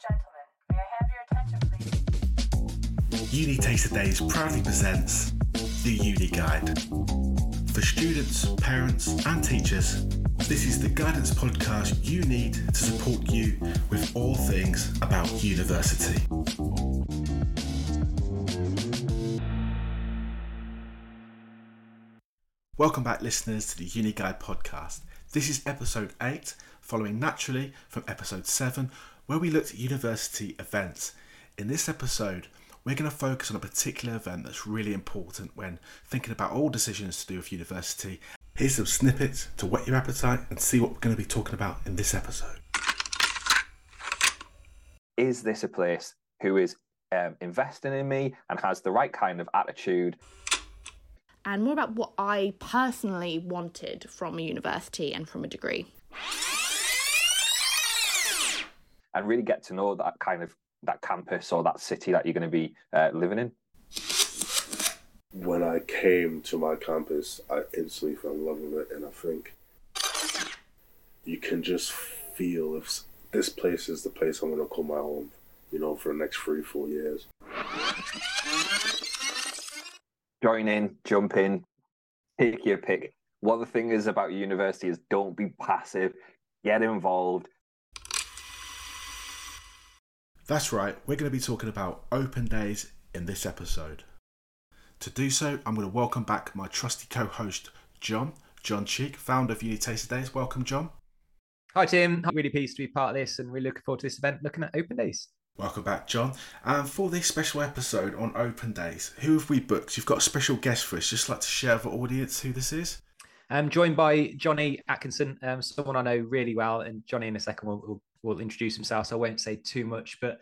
gentlemen, may I have your attention, please? Uni Taster Days proudly presents the Uni Guide. For students, parents, and teachers, this is the guidance podcast you need to support you with all things about university. Welcome back, listeners, to the Uni Guide podcast. This is episode 8, following naturally from episode 7, where we looked at university events. In this episode, we're going to focus on a particular event that's really important when thinking about all decisions to do with university. Here's some snippets to whet your appetite and see what we're going to be talking about in this episode. Is this a place who is um, investing in me and has the right kind of attitude? and more about what I personally wanted from a university and from a degree. And really get to know that kind of that campus or that city that you're going to be uh, living in. when I came to my campus, I instantly fell in love with it, and I think you can just feel if this place is the place I'm going to call my home, you know, for the next three, four years. Join in, jump in, take your pick. What the thing is about university is don't be passive, get involved. That's right, we're going to be talking about open days in this episode. To do so, I'm going to welcome back my trusty co host, John, John Cheek, founder of Uni Taster Days. Welcome, John. Hi, Tim. I'm really pleased to be part of this and really looking forward to this event looking at open days. Welcome back, John. And for this special episode on open days, who have we booked? You've got a special guest for us. Just like to share with the audience who this is. I'm joined by Johnny Atkinson, um, someone I know really well. And Johnny, in a second, will, will, will introduce himself. So I won't say too much, but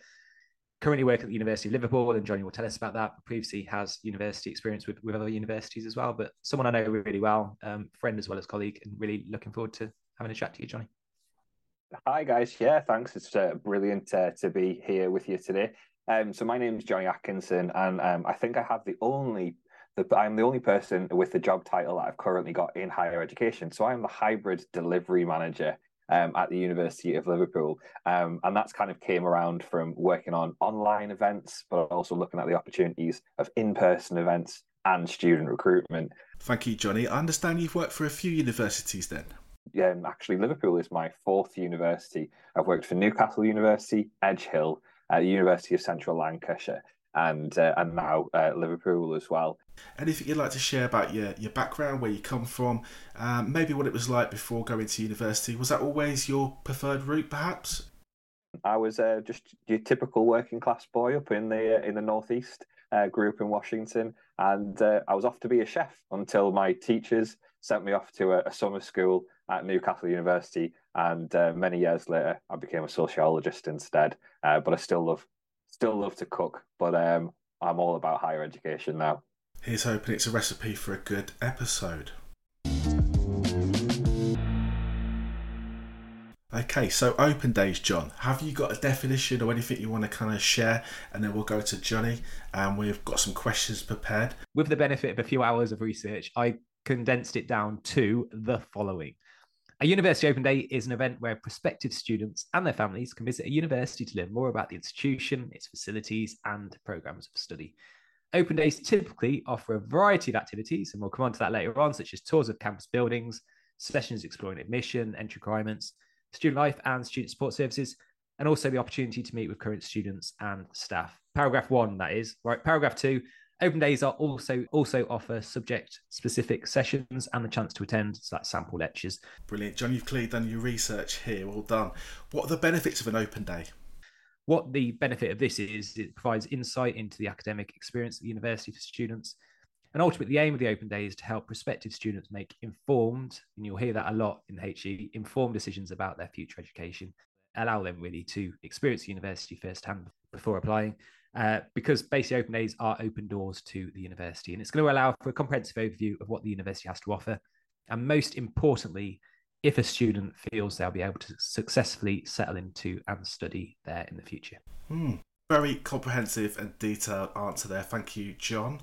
currently work at the University of Liverpool. And Johnny will tell us about that. Previously has university experience with, with other universities as well. But someone I know really well, um, friend as well as colleague, and really looking forward to having a chat to you, Johnny. Hi guys, yeah, thanks. It's uh, brilliant uh, to be here with you today. Um, so my name is Johnny Atkinson, and um, I think I have the only, I'm the only person with the job title that I've currently got in higher education. So I'm the hybrid delivery manager um, at the University of Liverpool, um, and that's kind of came around from working on online events, but also looking at the opportunities of in-person events and student recruitment. Thank you, Johnny. I understand you've worked for a few universities then. um, actually Liverpool is my fourth university. I've worked for Newcastle University, Edge Hill, uh, the University of Central Lancashire, and uh, and now uh, Liverpool as well. Anything you'd like to share about your, your background, where you come from, um, maybe what it was like before going to university? Was that always your preferred route, perhaps? I was uh, just your typical working class boy up in the uh, in the northeast. Uh, grew up in Washington, and uh, I was off to be a chef until my teachers sent me off to a, a summer school at Newcastle University. And uh, many years later, I became a sociologist instead. Uh, but I still love still love to cook. But um, I'm all about higher education now. Here's hoping it's a recipe for a good episode. Okay, so open days, John. Have you got a definition or anything you want to kind of share? And then we'll go to Johnny, and we've got some questions prepared. With the benefit of a few hours of research, I condensed it down to the following. A University Open Day is an event where prospective students and their families can visit a university to learn more about the institution, its facilities, and programs of study. Open days typically offer a variety of activities, and we'll come on to that later on, such as tours of campus buildings, sessions exploring admission, entry requirements, student life, and student support services, and also the opportunity to meet with current students and staff. Paragraph one, that is. Right, paragraph two. Open days are also also offer subject specific sessions and the chance to attend so that's sample lectures. Brilliant. John, you've clearly done your research here. Well done. What are the benefits of an open day? What the benefit of this is, it provides insight into the academic experience at the university for students. And ultimately, the aim of the open day is to help prospective students make informed, and you'll hear that a lot in HE, informed decisions about their future education, allow them really to experience the university firsthand before applying. Uh, because basically, open days are open doors to the university, and it's going to allow for a comprehensive overview of what the university has to offer. And most importantly, if a student feels they'll be able to successfully settle into and study there in the future. Hmm. Very comprehensive and detailed answer there. Thank you, John.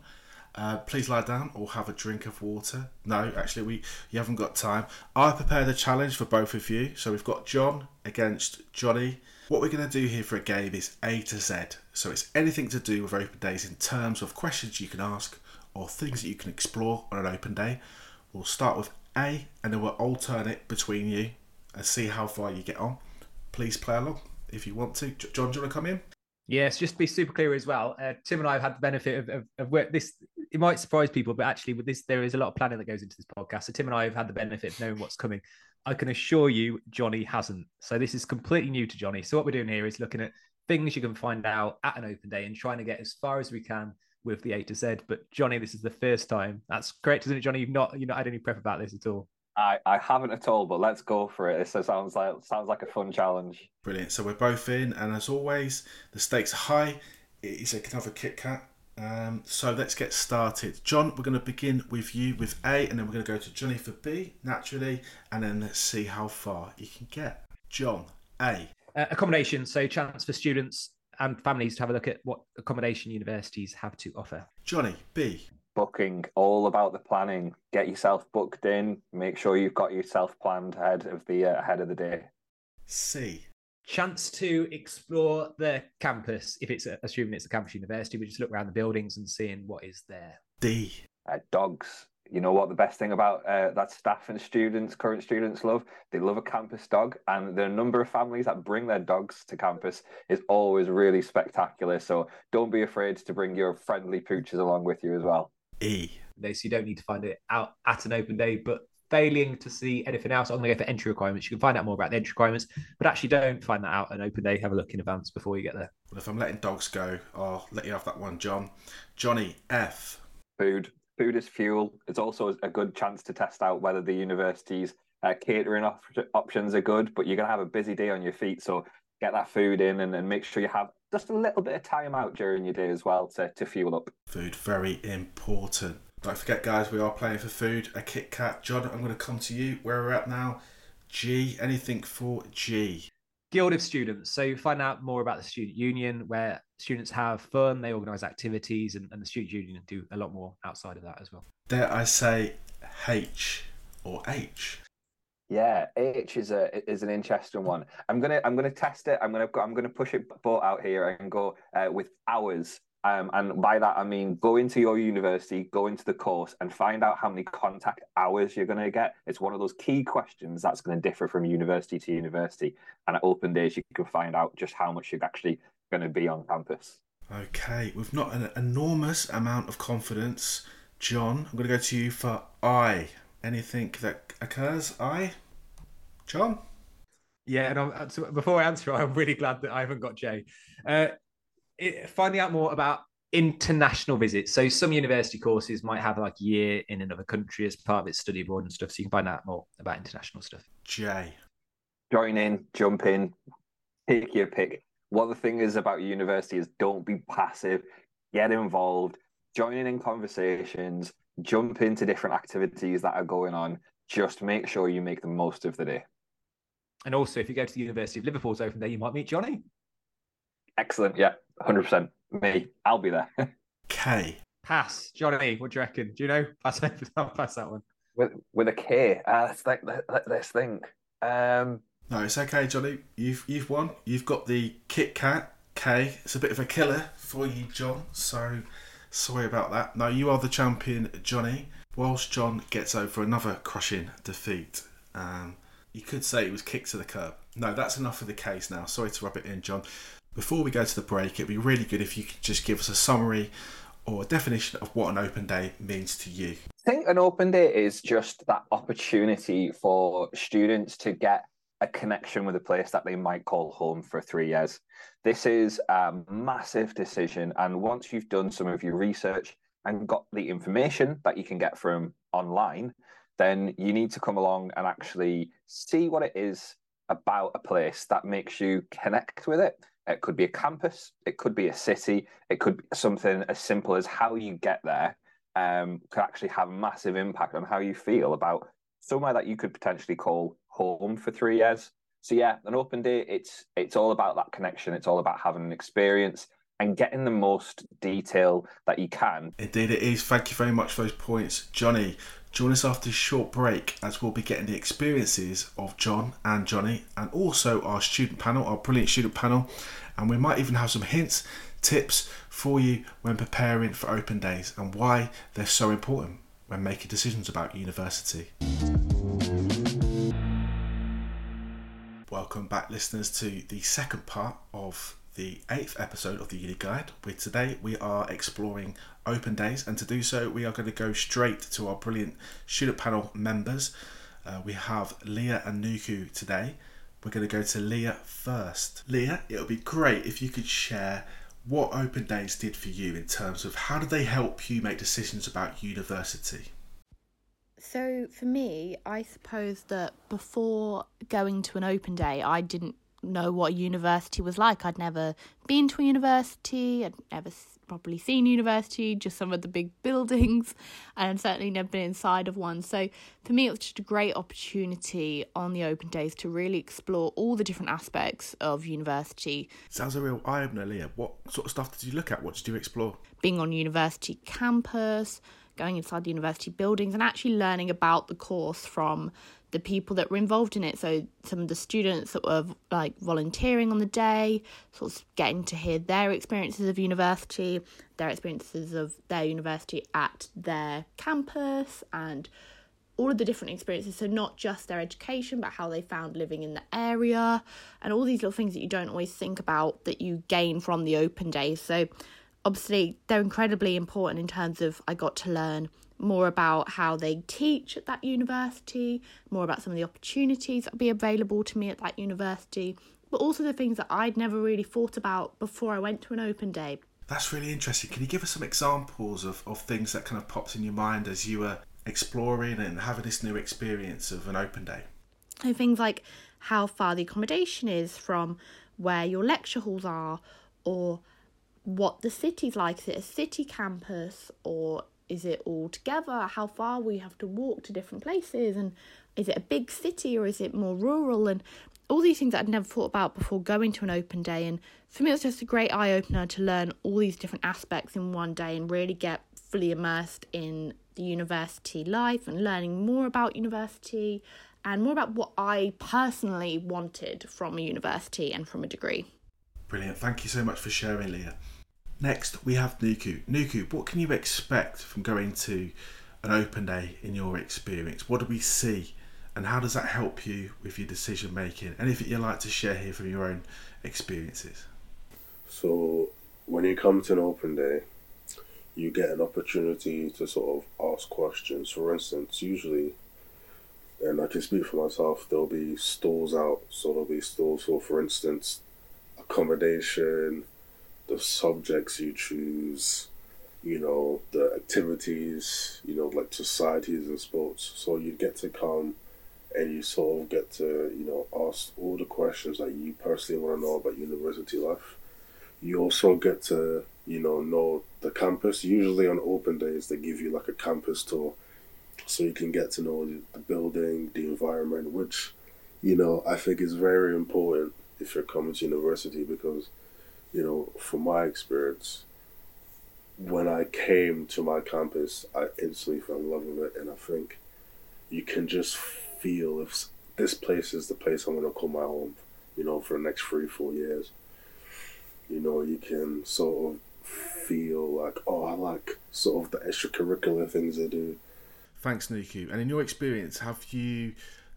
Uh, please lie down or have a drink of water. No, actually, we you haven't got time. I prepared a challenge for both of you. So we've got John against Johnny. What we're going to do here for a game is A to Z. So it's anything to do with open days in terms of questions you can ask or things that you can explore on an open day. We'll start with A and then we'll alternate between you and see how far you get on. Please play along if you want to. John, do you want to come in? Yes, just to be super clear as well. Uh, Tim and I have had the benefit of, of, of where this. It might surprise people, but actually, with this, there is a lot of planning that goes into this podcast. So Tim and I have had the benefit of knowing what's coming. I can assure you, Johnny hasn't. So this is completely new to Johnny. So what we're doing here is looking at things you can find out at an open day and trying to get as far as we can with the A to Z. But Johnny, this is the first time. That's correct, isn't it, Johnny? You've not you've not had any prep about this at all. I, I haven't at all, but let's go for it. This sounds like sounds like a fun challenge. Brilliant. So we're both in, and as always, the stakes are high. It is another Kit Kat. Um, so let's get started. John, we're going to begin with you with A, and then we're going to go to Johnny for B, naturally, and then let's see how far you can get. John, A. Uh, accommodation, so chance for students and families to have a look at what accommodation universities have to offer. Johnny, B. Booking, all about the planning. Get yourself booked in. Make sure you've got yourself planned ahead of the uh, ahead of the day. C. Chance to explore the campus, if it's a, assuming it's a campus university, we just look around the buildings and seeing what is there. D. Uh, dogs. You know what the best thing about uh, that staff and students, current students, love? They love a campus dog, and the number of families that bring their dogs to campus is always really spectacular. So don't be afraid to bring your friendly pooches along with you as well. E. They- So you don't need to find it out at an open day, but failing to see anything else, I'm going to go for entry requirements. You can find out more about the entry requirements, but actually don't find that out on open day. Have a look in advance before you get there. Well, if I'm letting dogs go, I'll let you have that one, John. Johnny, F. Food. Food is fuel. It's also a good chance to test out whether the university's uh, catering op- options are good, but you're going to have a busy day on your feet. So get that food in and, and make sure you have just a little bit of time out during your day as well to, to fuel up. Food, very important. Don't forget, guys, we are playing for food, a Kit Kat. John, I'm going to come to you. Where we're at now. G. Anything for G? Guild of Students. So find out more about the student union, where students have fun, they organise activities, and, and the student union do a lot more outside of that as well. Dare I say H or H? Yeah, H is a is an interesting one. I'm gonna I'm gonna test it. I'm gonna I'm gonna push it boat out here and go uh, with hours. Um, and by that I mean go into your university, go into the course, and find out how many contact hours you're gonna get. It's one of those key questions that's going to differ from university to university. And at open days, you can find out just how much you're actually going to be on campus. Okay, with not an enormous amount of confidence, John, I'm going to go to you for I. Anything that occurs, I? John? Yeah, and I'm, so before I answer, I'm really glad that I haven't got Jay. Uh, it, finding out more about international visits. So some university courses might have like a year in another country as part of its study abroad and stuff. So you can find out more about international stuff. Jay. join in, jump in, pick your pick. What the thing is about university is don't be passive, get involved, join in in conversations, jump into different activities that are going on. Just make sure you make the most of the day. And also, if you go to the University of Liverpool's open day, you might meet Johnny. Excellent. Yeah, 100%. Me, I'll be there. K. Pass, Johnny. What do you reckon? Do you know? Pass, I'll pass that one. with with a K. Uh, let's think. Let, let, let's think. Um, No, it's okay, Johnny. You've you've won. You've got the Kit Kat K. It's a bit of a killer for you, John. So sorry about that. No, you are the champion, Johnny. Whilst John gets over another crushing defeat, um, you could say it was kicked to the curb. No, that's enough for the case now. Sorry to rub it in, John. Before we go to the break, it'd be really good if you could just give us a summary or a definition of what an open day means to you. I think an open day is just that opportunity for students to get a connection with a place that they might call home for three years. This is a massive decision. And once you've done some of your research and got the information that you can get from online, then you need to come along and actually see what it is about a place that makes you connect with it. It could be a campus, it could be a city, it could be something as simple as how you get there um, could actually have a massive impact on how you feel about somewhere that you could potentially call home for three years. So yeah, an open day, it's it's all about that connection. It's all about having an experience. and getting the most detail that you can. Indeed, it is. Thank you very much for those points, Johnny. Join us after this short break as we'll be getting the experiences of John and Johnny and also our student panel, our brilliant student panel. And we might even have some hints, tips for you when preparing for open days and why they're so important when making decisions about university. Welcome back, listeners, to the second part of the eighth episode of the Uni Guide. Where today we are exploring open days, and to do so, we are going to go straight to our brilliant student panel members. Uh, we have Leah and Nuku today. We're going to go to Leah first. Leah, it would be great if you could share what open days did for you in terms of how did they help you make decisions about university. So for me, I suppose that before going to an open day, I didn't know what a university was like. I'd never been to a university, I'd never probably seen university, just some of the big buildings, and I'd certainly never been inside of one. So for me, it was just a great opportunity on the open days to really explore all the different aspects of university, Sounds a real eye opener, Leah. What sort of stuff did you look at? What did you explore? being on university campus, going inside the university buildings, and actually learning about the course from the people that were involved in it. So some of the students that were like volunteering on the day, sort of getting to hear their experiences of university, their experiences of their university at their campus, and all of the different experiences. So, not just their education, but how they found living in the area and all these little things that you don't always think about that you gain from the open days. So, obviously, they're incredibly important in terms of I got to learn more about how they teach at that university, more about some of the opportunities that will be available to me at that university, but also the things that I'd never really thought about before I went to an open day. That's really interesting. Can you give us some examples of, of things that kind of popped in your mind as you were exploring and having this new experience of an open day? So things like how far the accommodation is from where your lecture halls are, or what the city's like. Is it a city campus or is it all together? How far we have to walk to different places, and is it a big city or is it more rural? And all these things that I'd never thought about before going to an open day. And for me, it was just a great eye opener to learn all these different aspects in one day and really get fully immersed in the university life and learning more about university and more about what I personally wanted from a university and from a degree. Brilliant. Thank you so much for sharing, Leah. Next, we have Nuku. Nuku, what can you expect from going to an open day in your experience? What do we see? And how does that help you with your decision making? Anything you'd like to share here from your own experiences? So when you come to an open day, you get an opportunity to sort of ask questions. For instance, usually, and I can speak for myself, there'll be stalls out. So there'll be stalls for, for instance, accommodation, the subjects you choose, you know, the activities, you know, like societies and sports. So you get to come and you sort of get to, you know, ask all the questions that you personally want to know about university life. You also get to, you know, know the campus. Usually on open days, they give you like a campus tour so you can get to know the- building, the environment, which, you know, I think is very important if you're coming to university because, you know, from my experience, when I came to my campus, I instantly fell in love with it, and I think you can just feel if this place is the place I'm gonna call my home, you know, for the next three, four years. You know, you can sort of feel like, oh, I like sort of the extracurricular things they do. Thanks, Nuku. And in your experience, have you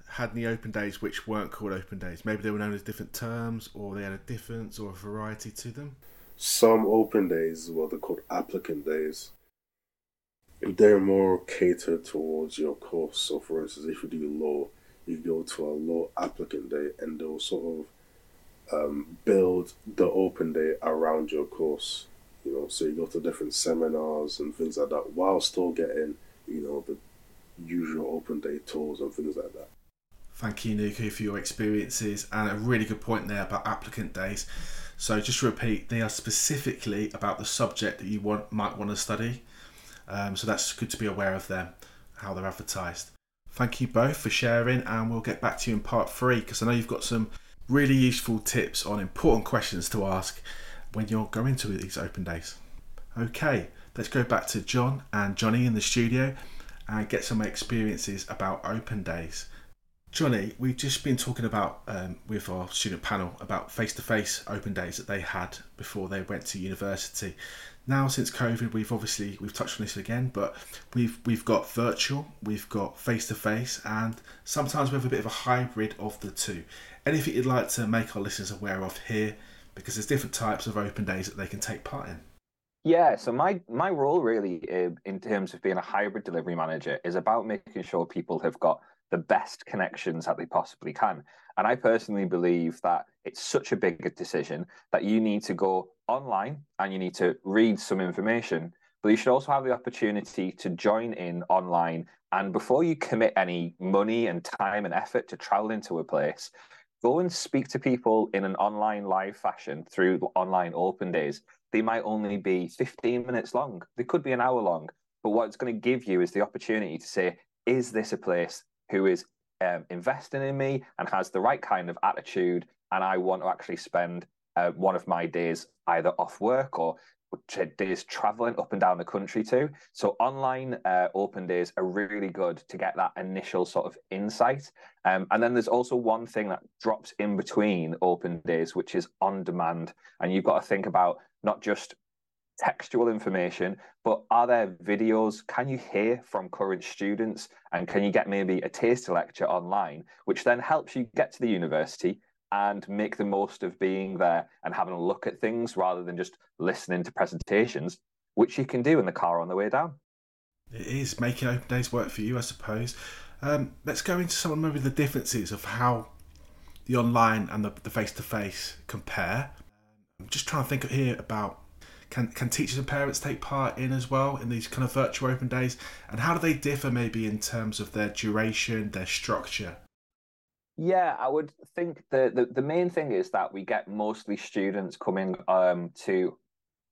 had any open days which weren't called open days? Maybe they were known as different terms, or they had a difference or a variety to them? Some open days, what they're called applicant days, they're more catered towards your course. So, for instance, if you do law, you go to a law applicant day, and they'll sort of um, build the open day around your course. You know, so you go to different seminars and things like that, while still getting, you know, the usual open day tours and things like that. Thank you, Nuku, for your experiences and a really good point there about applicant days. So, just repeat, they are specifically about the subject that you want might want to study. Um, so that's good to be aware of them, how they're advertised. Thank you both for sharing, and we'll get back to you in part three because I know you've got some really useful tips on important questions to ask when you're going to these open days. Okay, let's go back to John and Johnny in the studio and get some experiences about open days. Johnny, we've just been talking about um, with our student panel about face-to-face open days that they had before they went to university. Now, since COVID, we've obviously we've touched on this again, but we've we've got virtual, we've got face-to-face, and sometimes we have a bit of a hybrid of the two. Anything you'd like to make our listeners aware of here, because there's different types of open days that they can take part in. Yeah, so my my role really uh, in terms of being a hybrid delivery manager is about making sure people have got the best connections that they possibly can. And I personally believe that it's such a big decision that you need to go online and you need to read some information, but you should also have the opportunity to join in online. And before you commit any money and time and effort to travel into a place, go and speak to people in an online live fashion through online open days. They might only be 15 minutes long, they could be an hour long. But what it's going to give you is the opportunity to say, is this a place who is um, investing in me and has the right kind of attitude, and I want to actually spend uh, one of my days either off work or days traveling up and down the country too. So online uh, open days are really good to get that initial sort of insight. Um, and then there's also one thing that drops in between open days, which is on demand. And you've got to think about not just textual information, but are there videos? Can you hear from current students? And can you get maybe a taster lecture online, which then helps you get to the university and make the most of being there and having a look at things rather than just listening to presentations, which you can do in the car on the way down. It is making open days work for you, I suppose. Um, let's go into some of maybe the differences of how the online and the face to face compare. I'm just trying to think here about can can teachers and parents take part in as well in these kind of virtual open days, and how do they differ maybe in terms of their duration, their structure? Yeah, I would think the, the, the main thing is that we get mostly students coming um, to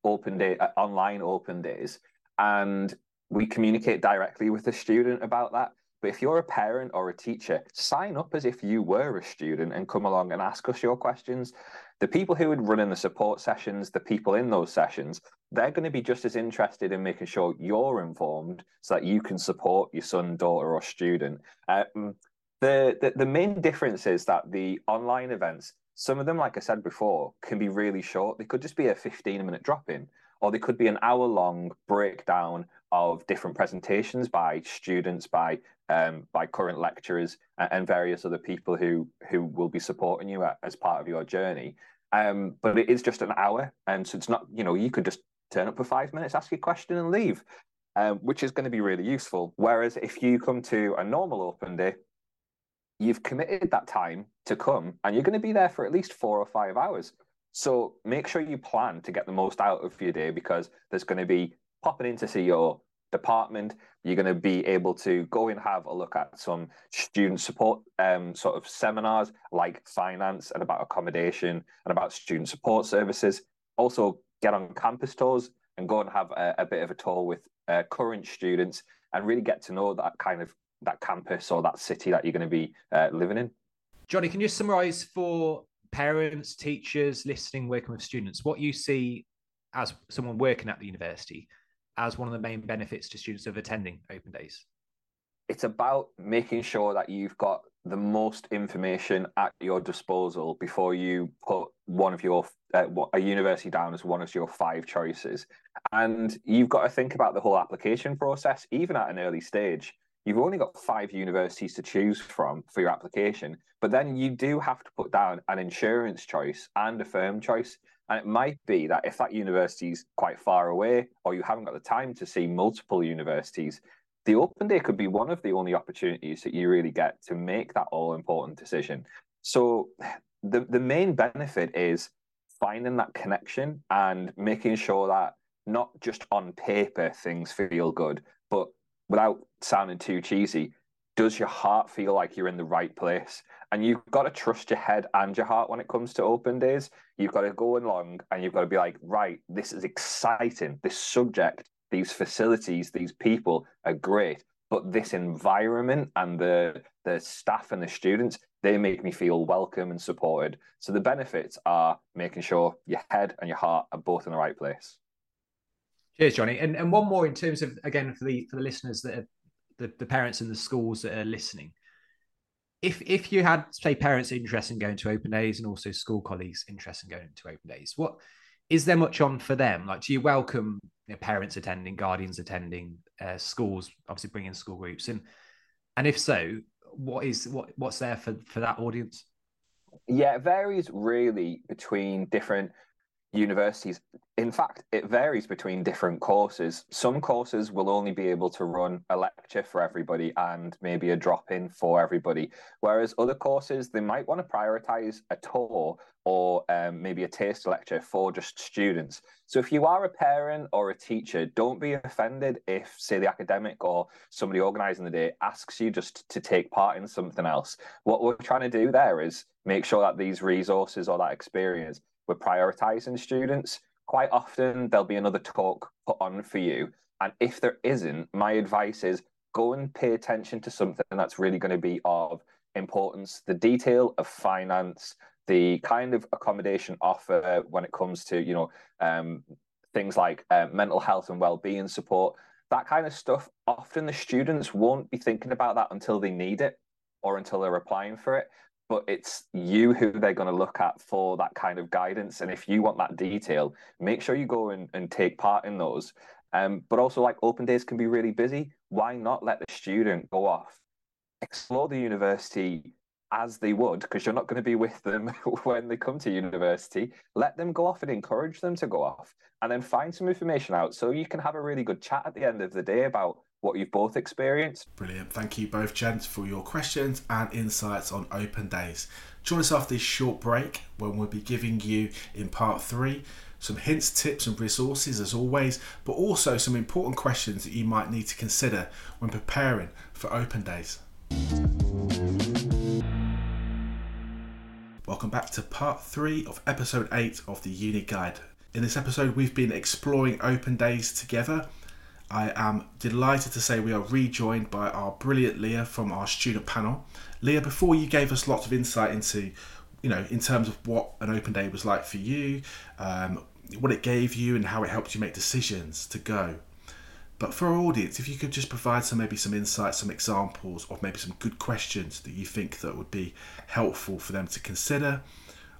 open day uh, online open days, and we communicate directly with the student about that. But if you're a parent or a teacher, sign up as if you were a student and come along and ask us your questions. The people who would run in the support sessions, the people in those sessions, they're going to be just as interested in making sure you're informed so that you can support your son, daughter, or student. Um, the, the, the main difference is that the online events, some of them, like I said before, can be really short. They could just be a 15 minute drop in, or they could be an hour long breakdown of different presentations by students, by um, by current lecturers, and, various other people who who will be supporting you as part of your journey. Um, but it is just an hour, and so it's not you know you could just turn up for five minutes, ask your question, and leave, um, which is going to be really useful. Whereas if you come to a normal open day, you've committed that time to come and you're going to be there for at least four or five hours. So make sure you plan to get the most out of your day because there's going to be popping in to see your department. You're going to be able to go and have a look at some student support um, sort of seminars like finance and about accommodation and about student support services. Also, get on campus tours and go and have a, a bit of a tour with uh, current students and really get to know that kind of that campus or that city that you're going to be uh, living in. Johnny, can you summarize for parents, teachers listening, working with students, what you see as someone working at the university as one of the main benefits to students of attending open days? It's about making sure that you've got the most information at your disposal before you put one of your uh, a university down as one of your five choices and you've got to think about the whole application process even at an early stage you've only got five universities to choose from for your application, but then you do have to put down an insurance choice and a firm choice. And it might be that if that university is quite far away or you haven't got the time to see multiple universities, the open day could be one of the only opportunities that you really get to make that all important decision. So the, the main benefit is finding that connection and making sure that not just on paper things feel good, but without sounding too cheesy, does your heart feel like you're in the right place? And you've got to trust your head and your heart when it comes to open days. You've got to go along and you've got to be like, right, this is exciting. This subject, these facilities, these people are great. but this environment and the the staff and the students they make me feel welcome and supported. So the benefits are making sure your head and your heart are both in the right place. Cheers, Johnny. And and one more in terms of again for the for the listeners that are the, the parents and the schools that are listening. If if you had say parents interested in going to open days and also school colleagues interested in going to open days, what is there much on for them? Like, do you welcome you know, parents attending, guardians attending, uh, schools obviously bringing school groups, and and if so, what is what what's there for for that audience? Yeah, it varies really between different universities. In fact, it varies between different courses. Some courses will only be able to run a lecture for everybody and maybe a drop in for everybody. Whereas other courses, they might want to prioritize a tour or um, maybe a taste lecture for just students. So if you are a parent or a teacher, don't be offended if, say, the academic or somebody organizing the day asks you just to take part in something else. What we're trying to do there is make sure that these resources or that experience we're prioritizing students. Quite often, there'll be another talk put on for you. And if there isn't, my advice is go and pay attention to something that's really going to be of importance the detail of finance, the kind of accommodation offer when it comes to, you know, um, things like uh, mental health and well-being support that kind of stuff often the students won't be thinking about that until they need it or until they're applying for it but it's you who they're going to look at for that kind of guidance. And if you want that detail, make sure you go and, and take part in those. Um, but also, like open days can be really busy. Why not let the student go off, explore the university as they would, because you're not going to be with them when they come to university. Let them go off and encourage them to go off, and then find some information out so you can have a really good chat at the end of the day about what you've both experienced. Brilliant. Thank you both, gents, for your questions and insights on open days. Join us after this short break when we'll be giving you in part three some hints, tips, and resources as always, but also some important questions that you might need to consider when preparing for open days. Welcome back to part three of episode eight of the Uni Guide. In this episode, we've been exploring open days together. I am delighted to say we are rejoined by our brilliant Leah from our student panel. Leah, before you gave us lots of insight into, you know, in terms of what an open day was like for you, um, what it gave you, and how it helped you make decisions to go. But for our audience, if you could just provide some maybe some insights, some examples or maybe some good questions that you think that would be helpful for them to consider,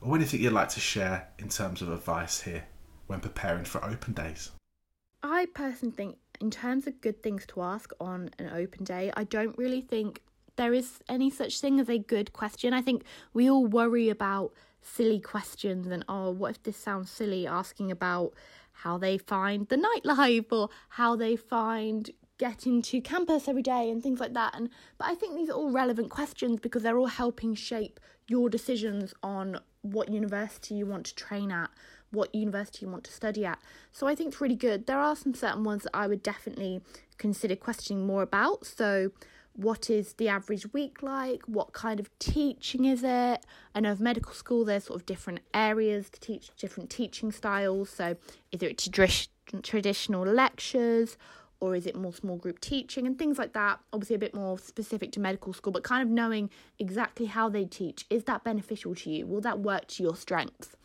or anything you'd like to share in terms of advice here when preparing for open days. I personally think, in terms of good things to ask on an open day, I don't really think there is any such thing as a good question. I think we all worry about silly questions and, oh, what if this sounds silly? Asking about how they find the nightlife or how they find getting to campus every day and things like that. And but I think these are all relevant questions because they're all helping shape your decisions on what university you want to train at, what university you want to study at. So I think it's really good. There are some certain ones that I would definitely consider questioning more about. So what is the average week like? What kind of teaching is it? I know of medical school, there's sort of different areas to teach, different teaching styles. So, is it tradi- traditional lectures or is it more small group teaching and things like that? Obviously, a bit more specific to medical school, but kind of knowing exactly how they teach. Is that beneficial to you? Will that work to your strengths?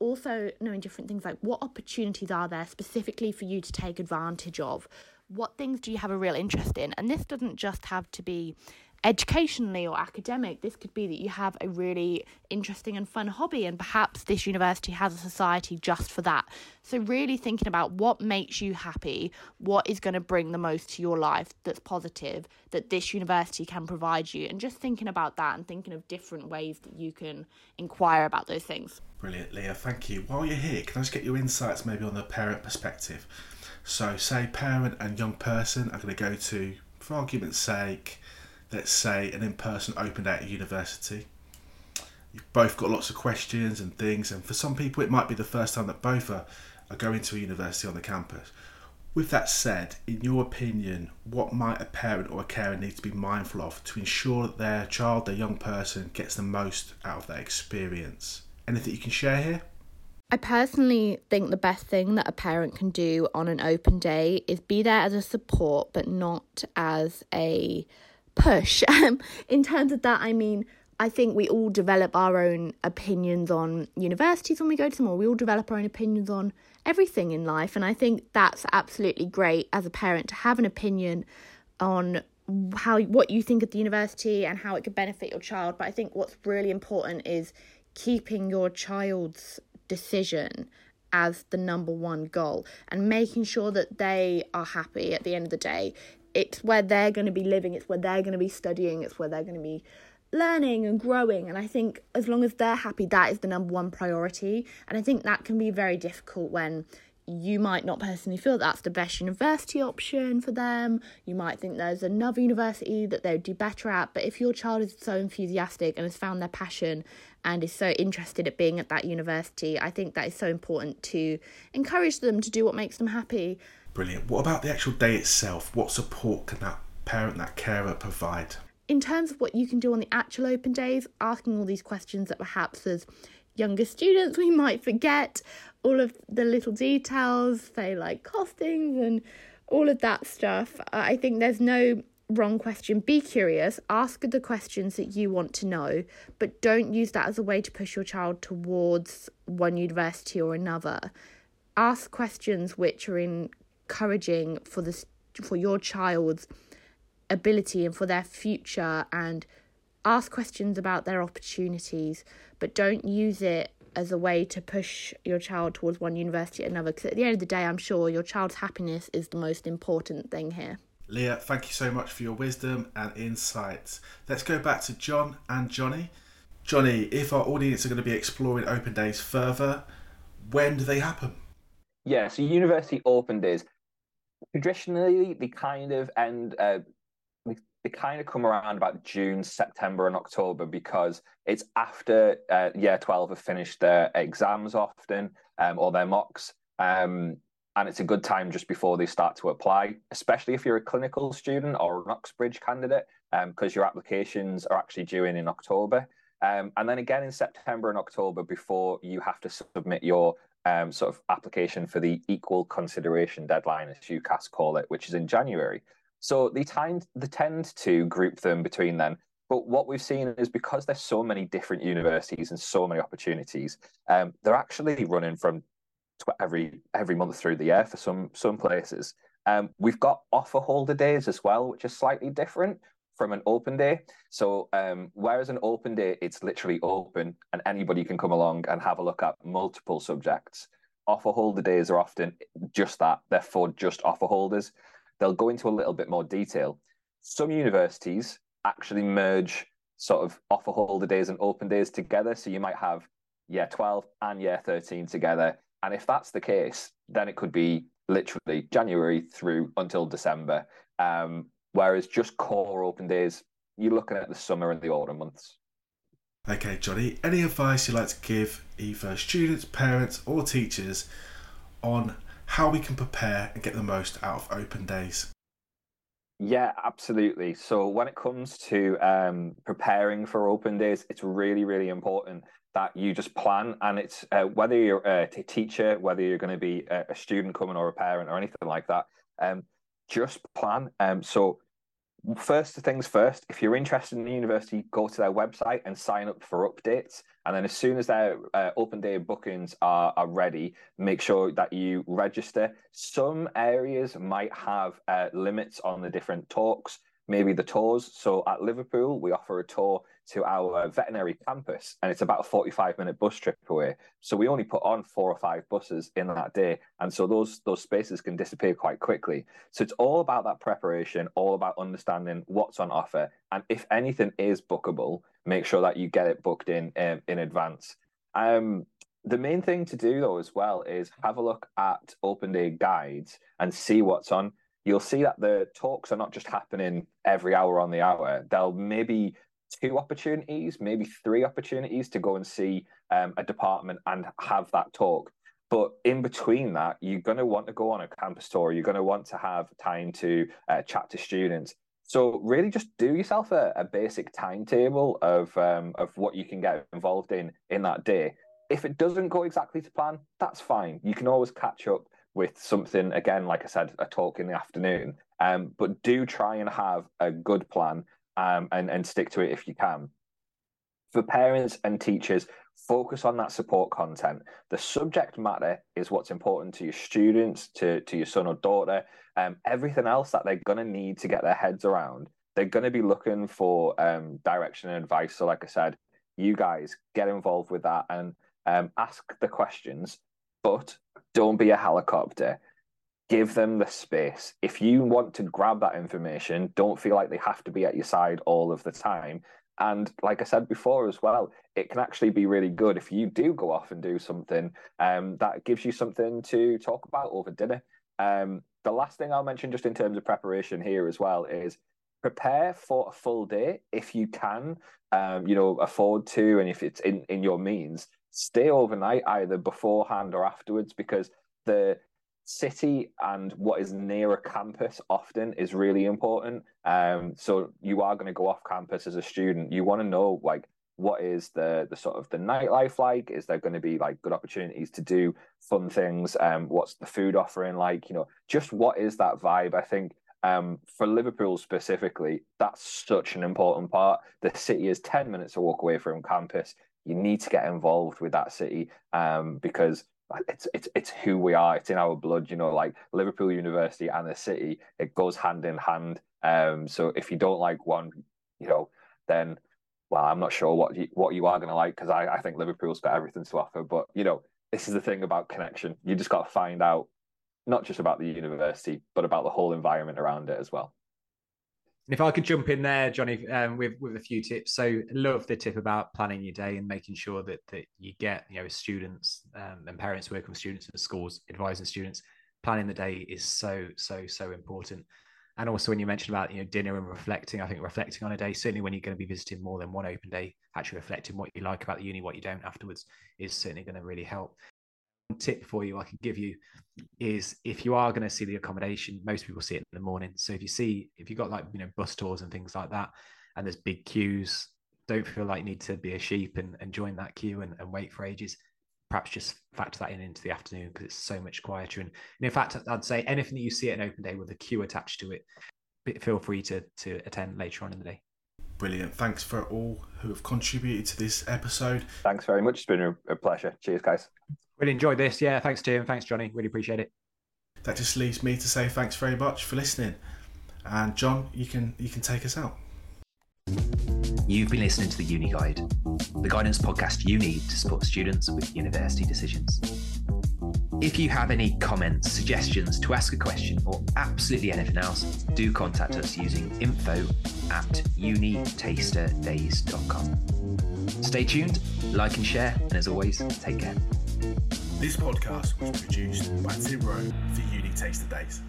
Also, knowing different things like what opportunities are there specifically for you to take advantage of? what things do you have a real interest in? And this doesn't just have to be educationally or academic. This could be that you have a really interesting and fun hobby, and perhaps this university has a society just for that. So, really thinking about what makes you happy, what is going to bring the most to your life that's positive, that this university can provide you, and just thinking about that and thinking of different ways that you can inquire about those things. Brilliant, Leah. Thank you. While you're here, can I just get your insights maybe on the parent perspective? So, say parent and young person are going to go to, for argument's sake, let's say an in person open day at a university. You've both got lots of questions and things, and for some people, it might be the first time that both are, are going to a university on the campus. With that said, in your opinion, what might a parent or a carer need to be mindful of to ensure that their child, their young person, gets the most out of that experience? Anything you can share here? I personally think the best thing that a parent can do on an open day is be there as a support, but not as a push. Um, in terms of that, I mean, I think we all develop our own opinions on universities when we go to them, or we all develop our own opinions on everything in life. And I think that's absolutely great as a parent to have an opinion on how what you think of the university and how it could benefit your child. But I think what's really important is keeping your child's decision as the number one goal and making sure that they are happy at the end of the day. It's where they're going to be living, it's where they're going to be studying, it's where they're going to be learning and growing. And I think as long as they're happy, that is the number one priority. And I think that can be very difficult when you might not personally feel that's the best university option for them. You might think there's another university that they would do better at. But if your child is so enthusiastic and has found their passion and is so interested at being at that university, I think that is so important to encourage them to do what makes them happy. Brilliant. What about the actual day itself? What support can that parent, that carer provide? In terms of what you can do on the actual open days, asking all these questions that perhaps as younger students we might forget all of the little details, say like costings and all of that stuff. I think there's no wrong question. Be curious, ask the questions that you want to know, but don't use that as a way to push your child towards one university or another. Ask questions which are encouraging for this for your child's ability and for their future and ask questions about their opportunities, but don't use it as a way to push your child towards one university or another. Because at the end of the day, I'm sure your child's happiness is the most important thing here. Leah, thank you so much for your wisdom and insights. Let's go back to John and Johnny. Johnny, if our audience are going to be exploring open days further, when do they happen? Yeah, so university open days traditionally they kind of end uh, they, kind of come around about June, September, and October because it's after uh, year 12 have finished their exams often um, or their mocks. Um, and it's a good time just before they start to apply, especially if you're a clinical student or an Oxbridge candidate, because um, your applications are actually due in in October. Um, and then again in September and October before you have to submit your um, sort of application for the equal consideration deadline, as UCAS call it, which is in January. So they tend they tend to group them between then. But what we've seen is because there's so many different universities and so many opportunities, um, they're actually running from every every month through the year for some some places. Um, we've got offer holder days as well, which is slightly different from an open day. So um, whereas an open day, it's literally open and anybody can come along and have a look at multiple subjects. Offer holder days are often just that. They're for just offer holders. They'll go into a little bit more detail. Some universities actually merge sort of offer holder days and open days together. So you might have year 12 and year 13 together. And if that's the case, then it could be literally January through until December. Um, whereas just core open days, you're looking at the summer and the autumn months. Okay, Johnny, any advice you'd like to give either students, parents, or teachers on how we can prepare and get the most out of open days? Yeah, absolutely. So when it comes to um, preparing for open days, it's really, really important that you just plan. And it's uh, whether you're a teacher, whether you're going to be a, student coming or a parent or anything like that, um, just plan. Um, so first things first, if you're interested in the university, go to their website and sign up for updates. And then as soon as their uh, open day bookings are, are ready, make sure that you register. Some areas might have uh, limits on the different talks, maybe the tours. So at Liverpool, we offer a tour to our veterinary campus, and it's about a 45 minute bus trip away. So we only put on four or five buses in that day, and so those those spaces can disappear quite quickly. So it's all about that preparation, all about understanding what's on offer, and if anything is bookable, make sure that you get it booked in um, in advance. Um, the main thing to do though as well is have a look at open day guides and see what's on you'll see that the talks are not just happening every hour on the hour. There'll maybe two opportunities, maybe three opportunities to go and see um, a department and have that talk. But in between that, you're going to want to go on a campus tour. You're going to want to have time to uh, chat to students. So really, just do yourself a, a basic timetable of um, of what you can get involved in in that day. if it doesn't go exactly to plan, that's fine. You can always catch up with something again, like I said, a talk in the afternoon. Um, but do try and have a good plan um, and and stick to it if you can. For parents and teachers, focus on that support content. The subject matter is what's important to your students, to to your son or daughter. Um, everything else that they're to need to get their heads around, they're to be looking for um, direction and advice. So, like I said, you guys get involved with that and um, ask the questions, but don't be a helicopter. Give them the space. If you want to grab that information, don't feel like they have to be at your side all of the time. And like I said before as well, it can actually be really good if you do go off and do something um, that gives you something to talk about over dinner. Um, the last thing I'll mention, just in terms of preparation here as well, is prepare for a full day if you can, um, you know, afford to, and if it's in, in your means, stay overnight either beforehand or afterwards because the city and what is near a campus often is really important. Um, so you are going to go off campus as a student. You want to know like what is the the sort of the nightlife like? Is there going to be like good opportunities to do fun things? Um, what's the food offering like? You know, just what is that vibe? I think um, for Liverpool specifically, that's such an important part. The city is 10 minutes to walk away from campus. You need to get involved with that city um, because it's it's it's who we are. It's in our blood, you know. Like Liverpool University and the city, it goes hand in hand. Um, so if you don't like one, you know, then well, I'm not sure what you what you are going to like because I I think Liverpool's got everything to offer. But you know, this is the thing about connection. You just got to find out not just about the university, but about the whole environment around it as well. And if I could jump in there, Johnny, um, with with a few tips. So, love the tip about planning your day and making sure that that you get, you know, students um, and parents working with students in schools, advising students. Planning the day is so so so important. And also, when you mentioned about you know dinner and reflecting, I think reflecting on a day, certainly when you're going to be visiting more than one open day, actually reflecting what you like about the uni, what you don't afterwards, is certainly going to really help tip for you I can give you is if you are going to see the accommodation, most people see it in the morning. So if you see, if you've got like, you know, bus tours and things like that, and there's big queues, don't feel like you need to be a sheep and, and join that queue and, and wait for ages. Perhaps just factor that in into the afternoon because it's so much quieter. And, and in fact, I'd say anything that you see at an open day with a queue attached to it, feel free to, to attend later on in the day. Brilliant. Thanks for all who have contributed to this episode. Thanks very much. It's been a, a pleasure. Cheers, guys. Really enjoyed this. Yeah, thanks, Tim. Thanks, Johnny. Really appreciate it. That just leaves me to say thanks very much for listening. And John, you can you can take us out. You've been listening to the Uni Guide, the guidance podcast you need to support students with university decisions. If you have any comments, suggestions, to ask a question, or absolutely anything else, do contact us using info at unitasterdays.com. Stay tuned, like and share, and as always, take care. This podcast was produced by Tim Roe for Uni Taster Days.